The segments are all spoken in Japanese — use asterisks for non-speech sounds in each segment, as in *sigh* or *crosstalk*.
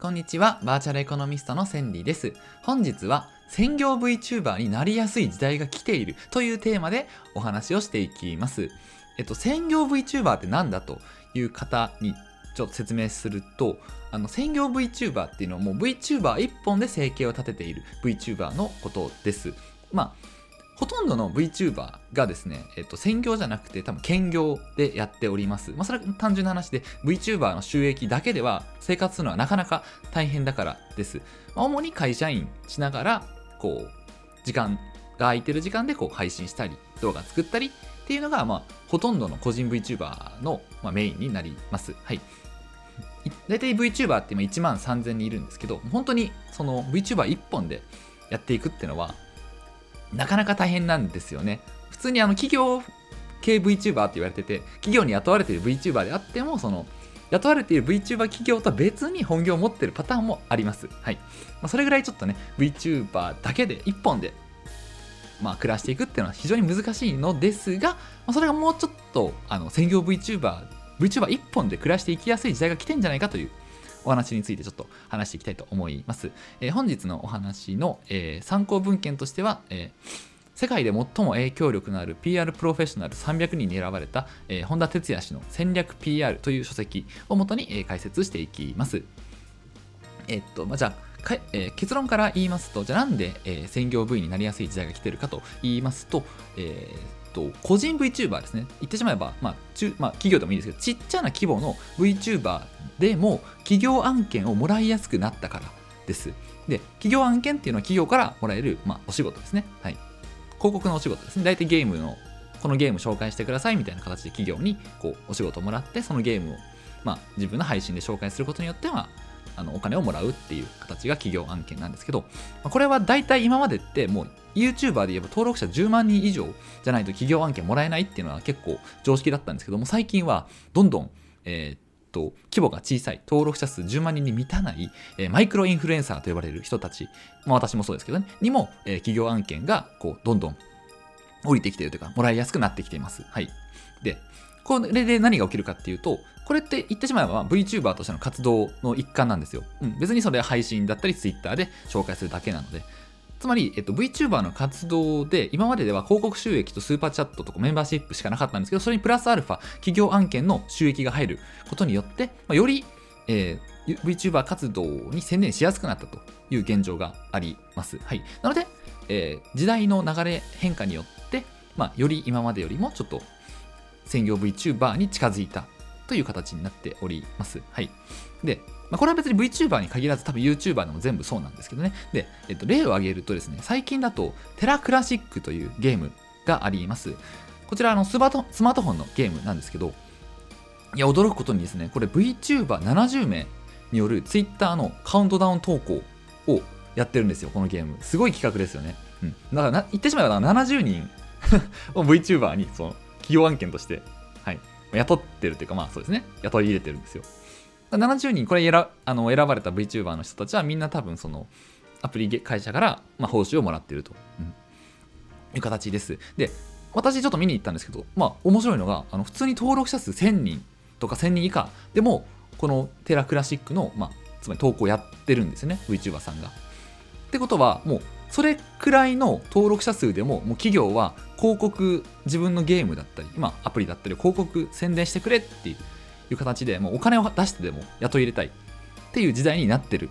こんにちは、バーチャルエコノミストのセンディです。本日は専業 VTuber になりやすい時代が来ているというテーマでお話をしていきます。えっと、専業 VTuber って何だという方にちょっと説明すると、あの専業 VTuber っていうのはもう VTuber 一本で生計を立てている VTuber のことです。まあほとんどの VTuber がですね、えっと、専業じゃなくて多分兼業でやっております。まあ、それは単純な話で VTuber の収益だけでは生活するのはなかなか大変だからです。まあ主に会社員しながら、こう、時間が空いてる時間でこう配信したり、動画作ったりっていうのが、まあ、ほとんどの個人 VTuber の、ま、メインになります。は。い大体 VTuber って今1万3000人いるんですけど、本当にその VTuber1 本でやっていくっていうのは、なかなか大変なんですよね。普通にあの企業系 VTuber って言われてて、企業に雇われている VTuber であっても、その雇われている VTuber 企業とは別に本業を持ってるパターンもあります。はい。まあ、それぐらいちょっとね、VTuber だけで1本で、まあ、暮らしていくっていうのは非常に難しいのですが、まあ、それがもうちょっとあの専業 VTuber、VTuber1 本で暮らしていきやすい時代が来てんじゃないかというお話についてちょっと話していきたいと思います。えー本日のお話の、えー参考文献としては、えー世界で最も影響力のある PR プロフェッショナル300人に選ばれた、えー本田哲也氏の戦略 PR という書籍をもとに、えー解説していきます。えっと、まあ、じゃあ、かえー結論から言いますと、じゃあなんで、え専業 V になりやすい時代が来てるかと言いますと、えーと個人 VTuber ですね。言ってしまえば、まあ中まあ、企業でもいいですけど、ちっちゃな規模の VTuber でも企業案件をもらいやすくなったからです。で、企業案件っていうのは企業からもらえる、まあ、お仕事ですね。はい。広告のお仕事ですね。大体ゲームの、このゲーム紹介してくださいみたいな形で企業にこうお仕事をもらって、そのゲームを、まあ、自分の配信で紹介することによっては、あのお金をもらうっていう形が企業案件なんですけど、まあこれは大体今までってもう YouTuber で言えば登録者10万人以上じゃないと企業案件もらえないっていうのは結構常識だったんですけども最近はどんどん、えーと規模が小さい登録者数10万人に満たない、えーマイクロインフルエンサーと呼ばれる人たち、まあ、私もそうですけどねにも、えー企業案件がこうどんどん降りてきてるというかもらいやすくなってきています。はい、でこれで何が起きるかっていうとこれって言ってしまえば VTuber としての活動の一環なんですよ。うん、別にそれ配信だったり Twitter で紹介するだけなので。つまり、えっと、VTuber の活動で今まででは広告収益とスーパーチャットとかメンバーシップしかなかったんですけどそれにプラスアルファ企業案件の収益が入ることによって、まあ、より、えー VTuber 活動に専念しやすくなったという現状があります。はい、なので、えー時代の流れ変化によって、まあ、より今までよりもちょっと専業 VTuber に近づいたという形になっております。はい。で、まあ、これは別に VTuber に限らず多分 YouTuber でも全部そうなんですけどね。で、えっと、例を挙げるとですね、最近だとテラクラシックというゲームがあります。こちらあのスマートスマートフォンのゲームなんですけど、いや、驚くことにですね、これ VTuber70 名による Twitter のカウントダウン投稿をやってるんですよ、このゲーム。すごい企画ですよね。うん。だからな、言ってしまえば70人 *laughs* を VTuber にその企業案件として、雇ってるというか、まあそうですね、雇い入れてるんですよ。70人、これ選あの選ばれた VTuber の人たちはみんな多分そのアプリ会社から、まあ、報酬をもらっていると、うんいう形です。で、私ちょっと見に行ったんですけど、まあ面白いのが、あの普通に登録者数1000人とか1000人以下でも、このテラクラシックの、まあ、つまり投稿やってるんですよね、VTuber さんが。ってことは、もうそれくらいの登録者数でも、もう企業は広告、自分のゲームだったり、まあアプリだったり、広告宣伝してくれっていう形で、もうお金を出してでも雇い入れたいっていう時代になってる。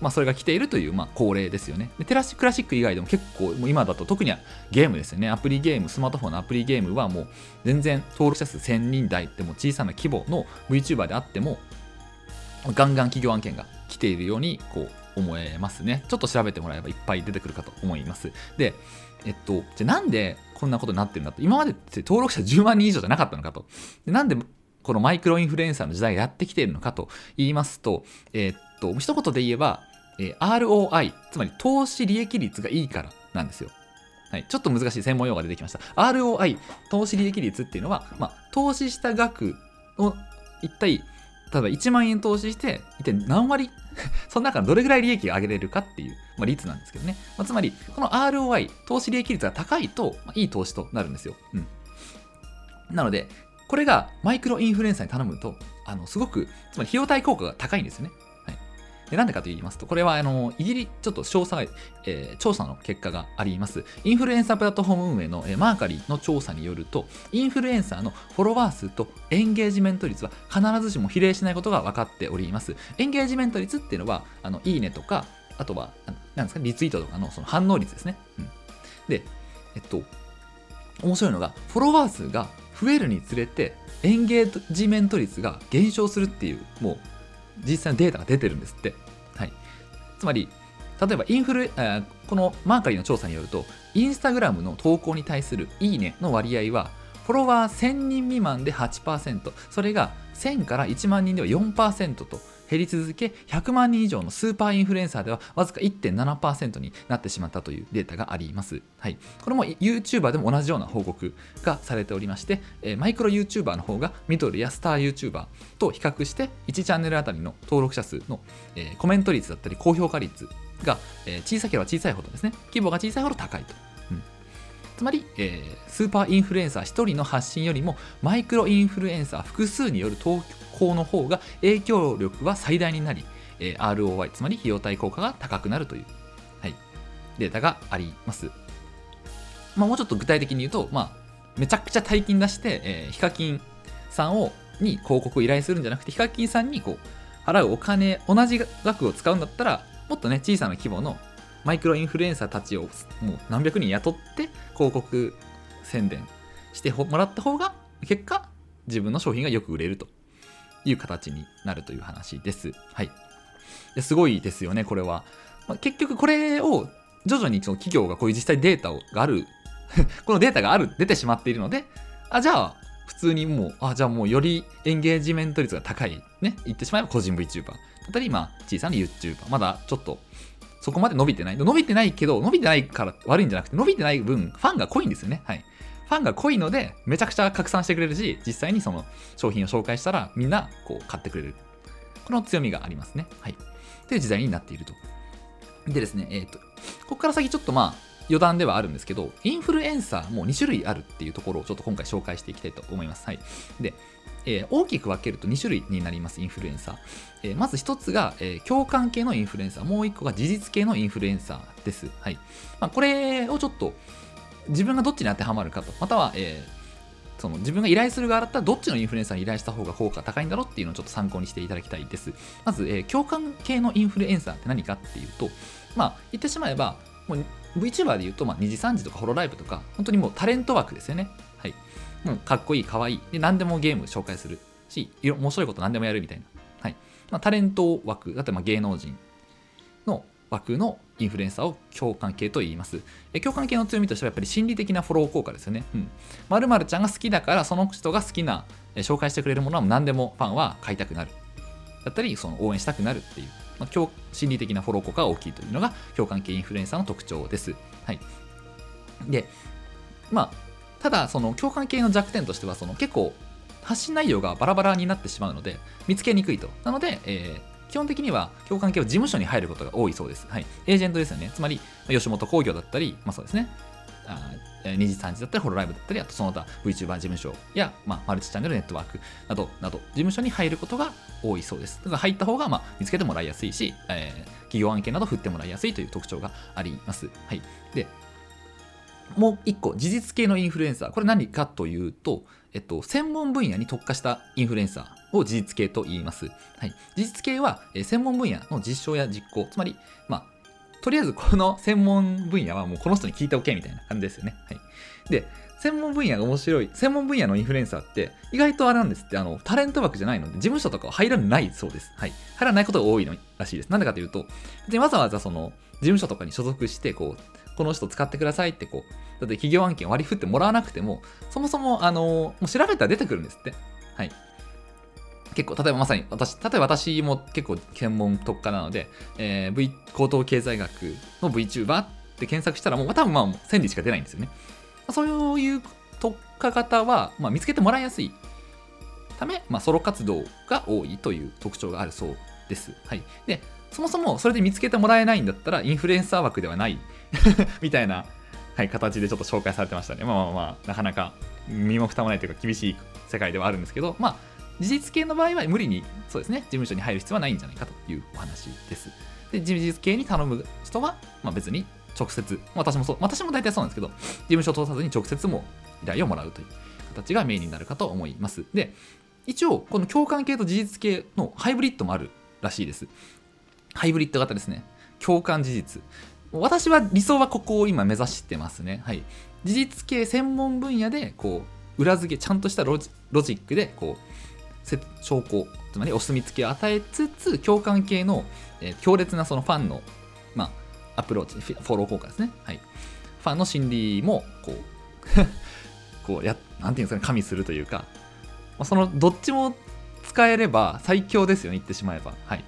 まあ、それが来ているという、まあ、恒例ですよね。で、テラシクラシック以外でも結構、もう今だと特にはゲームですよね。アプリゲーム、スマートフォンのアプリゲームはもう全然登録者数1000人台でも小さな規模の VTuber であっても、ガンガン企業案件が来ているようにこう思えますね。ちょっと調べてもらえばいっぱい出てくるかと思います。で、えっと、じゃあなんでこんなことになってるんだと。今までって登録者10万人以上じゃなかったのかと。でなんでこのマイクロインフルエンサーの時代がやってきているのかと言いますと、えっと、一言で言えば、えー ROI、つまり投資利益率がいいからなんですよ。はい、ちょっと難しい専門用語が出てきました。ROI、投資利益率っていうのは、まあ、投資した額を一体、例えば1万円投資して、一体何割、*laughs* その中どれぐらい利益を上げれるかっていう、まあ、率なんですけどね。まあ、つまり、この ROI、投資利益率が高いと、まあ、いい投資となるんですよ。うん。なので、これがマイクロインフルエンサーに頼むと、あのすごく、つまり費用対効果が高いんですよね。でなんでかと言いますと、これはあのイギリちょっと調査、えー、調査の結果があります。インフルエンサープラットフォーム運営の、えー、マーカリーの調査によると、インフルエンサーのフォロワー数とエンゲージメント率は必ずしも比例しないことが分かっております。エンゲージメント率っていうのは、あのいいねとか、あとは、なんですか、リツイートとかのその反応率ですね。うん、で、えっと、面白いのが、フォロワー数が増えるにつれて、エンゲージメント率が減少するっていう、もう、実際のデータが出てるんですって。はい。つまり、例えばインフル、えこのマーカリーの調査によると、インスタグラムの投稿に対するいいねの割合は、フォロワー1000人未満で8%、それが1000から1万人では4%と減り続け100万人以上のスーパーインフルエンサーではわずか1.7%になってしまったというデータがあります、はい、これも YouTuber でも同じような報告がされておりまして、え、マイクロ YouTuber の方がミドルやスター YouTuber と比較して1チャンネルあたりの登録者数の、え、コメント率だったり高評価率が、え、小さければ小さいほどですね。規模が小さいほど高いと。つまり、えー、スーパーインフルエンサー1人の発信よりもマイクロインフルエンサー複数による投稿の方が影響力は最大になり、えー、ROI つまり費用対効果が高くなるという、はい、データがあります、まあ、もうちょっと具体的に言うと、まあ、めちゃくちゃ大金出して、えー、ヒカキンさんをに広告を依頼するんじゃなくてヒカキンさんにこう払うお金同じ額を使うんだったらもっとね小さな規模のマイクロインフルエンサーたちをもう何百人雇って広告宣伝してもらった方が結果自分の商品がよく売れると。いう形になるという話です。はい。すごいですよね、これは。まあ、結局これを徐々にその企業がこういう実際データがある *laughs* このデータがある、出てしまっているので、あ、じゃあ普通にもう、あ、じゃあもうよりエンゲージメント率が高い、ね、言ってしまえば個人 VTuber。だったり、まあ小さな YouTuber。まだちょっとそこまで伸びてない。伸びてないけど、伸びてないから悪いんじゃなくて、伸びてない分、ファンが濃いんですよね。はい。ファンが濃いので、めちゃくちゃ拡散してくれるし、実際にその商品を紹介したら、みんな、こう、買ってくれる。この強みがありますね。はい。という時代になっていると。でですね、えっ、ー、と、ここから先ちょっとまあ、余談ではあるんですけど、インフルエンサーも2種類あるっていうところをちょっと今回紹介していきたいと思います。はい。で、えー、大きく分けると2種類になります、インフルエンサー。えー、まず1つが、えー、共感系のインフルエンサー、もう1個が事実系のインフルエンサーです。はい。まあ、これをちょっと自分がどっちに当てはまるかと、または、えー、その自分が依頼する側だったらどっちのインフルエンサーに依頼した方が効果高いんだろうっていうのをちょっと参考にしていただきたいです。まず、えー、共感系のインフルエンサーって何かっていうと、まあ、言ってしまえば、もう VTuber で言うと、まあ、2時3時とかホロライブとか、本当にもうタレント枠ですよね。はい。もうかっこいい、かわいい。で、何でもゲーム紹介する。し、面白いこと何でもやるみたいな。はい。まあ、タレント枠、だってまあ芸能人の枠のインフルエンサーを共感系と言います。共感系の強みとしてはやっぱり心理的なフォロー効果ですよね。うん。〇〇ちゃんが好きだからその人が好きな、紹介してくれるものは何でもファンは買いたくなる。だったり、その応援したくなるっていう、まあ、心理的なフォロー効果が大きいというのが共感系インフルエンサーの特徴です。はい。で、まあ、ただその共感系の弱点としてはその結構発信内容がバラバラになってしまうので、見つけにくいと。なので、えー、基本的には共感系は事務所に入ることが多いそうです。はい。エージェントですよね。つまり、吉本興業だったり、まあそうですね。あ2時3時だったり、ホロライブだったり、あとその他 VTuber 事務所や、まあ、マルチチャンネルネットワークなど、など、事務所に入ることが多いそうです。だから入った方が、まあ、見つけてもらいやすいし、えー、企業案件など振ってもらいやすいという特徴があります。はい。で、もう一個、事実系のインフルエンサー。これ何かというと、えっと、専門分野に特化したインフルエンサーを事実系と言います。はい、事実系は、え、専門分野の実証や実行、つまり、まあ、とりあえずこの専門分野はもうこの人に聞いておけみたいな感じですよね。はい、で、専門分野が面白い、専門分野のインフルエンサーって意外とあれなんですって、あの、タレント枠じゃないので、事務所とかは入らないそうです。はい。入らないことが多いのらしいです。なんでかというと、でわざわざその、事務所とかに所属して、こう、この人使ってくださいってこう、だって企業案件割り振ってもらわなくても、そもそも、あのもう調べたら出てくるんですって。はい。結構、例えばまさに私、例えば私も結構専門特化なので、えー、v、高等経済学の VTuber って検索したらもう多分まあ1000字しか出ないんですよね。そういう特化型は、まあ、見つけてもらいやすいため、まあ、ソロ活動が多いという特徴があるそうです。はい。で、そもそもそれで見つけてもらえないんだったらインフルエンサー枠ではない *laughs* みたいな、はい、形でちょっと紹介されてましたね。まあまあまあ、なかなか身も蓋もないというか厳しい世界ではあるんですけど、まあ、事実系の場合は無理にそうですね事務所に入る必要はないんじゃないかというお話です。で事実系に頼む人は、まあ、別に直接私もそう私も大体そうなんですけど事務所を通さずに直接も依頼をもらうという形がメインになるかと思います。で一応この共感系と事実系のハイブリッドもあるらしいです。ハイブリッド型ですね。共感事実。私は理想はここを今目指してますね。はい。事実系専門分野でこう裏付けちゃんとしたロジックでこう証拠つまりお墨付きを与えつつ共感系の、えー、強烈なそのファンの、まあ、アプローチフォロー効果ですね、はい、ファンの心理もこう *laughs* こうやなんていうんですかね加味するというか、まあ、そのどっちも使えれば最強ですよね言ってしまえば、はい、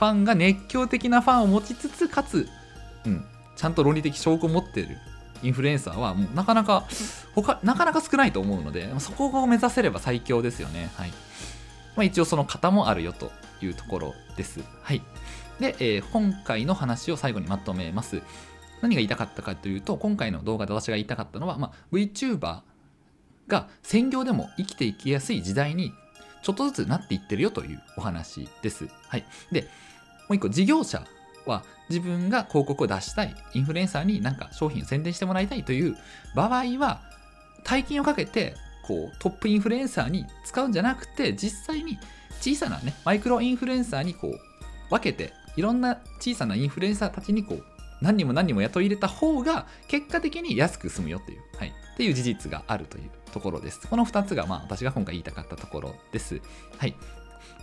ファンが熱狂的なファンを持ちつつかつ、うん、ちゃんと論理的証拠を持っているインフルエンサーはもうなかなか他なかなか少ないと思うのでそこを目指せれば最強ですよねはいまあ、一応その型もあるよというところです。はい。で、えー、今回の話を最後にまとめます。何が言いたかったかというと、今回の動画で私が言いたかったのは、まあ、VTuber が専業でも生きていきやすい時代にちょっとずつなっていってるよというお話です。はい。で、もう一個、事業者は自分が広告を出したい、インフルエンサーになんか商品を宣伝してもらいたいという場合は、大金をかけてこうトップインフルエンサーに使うんじゃなくて実際に小さなねマイクロインフルエンサーにこう分けていろんな小さなインフルエンサーたちにこう何人も何人も雇い入れた方が結果的に安く済むよっていう、はい、っていう事実があるというところです。この2つがまあ私が今回言いたかったところです。はい。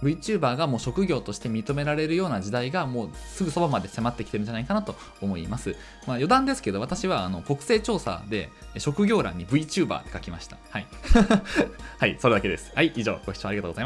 VTuber がもう職業として認められるような時代がもうすぐそばまで迫ってきてるんじゃないかなと思います。まあ、余談ですけど私はあの国勢調査で職業欄に VTuber って書きました。はい。*laughs* はい、それだけです。はい、以上ご視聴ありがとうございました。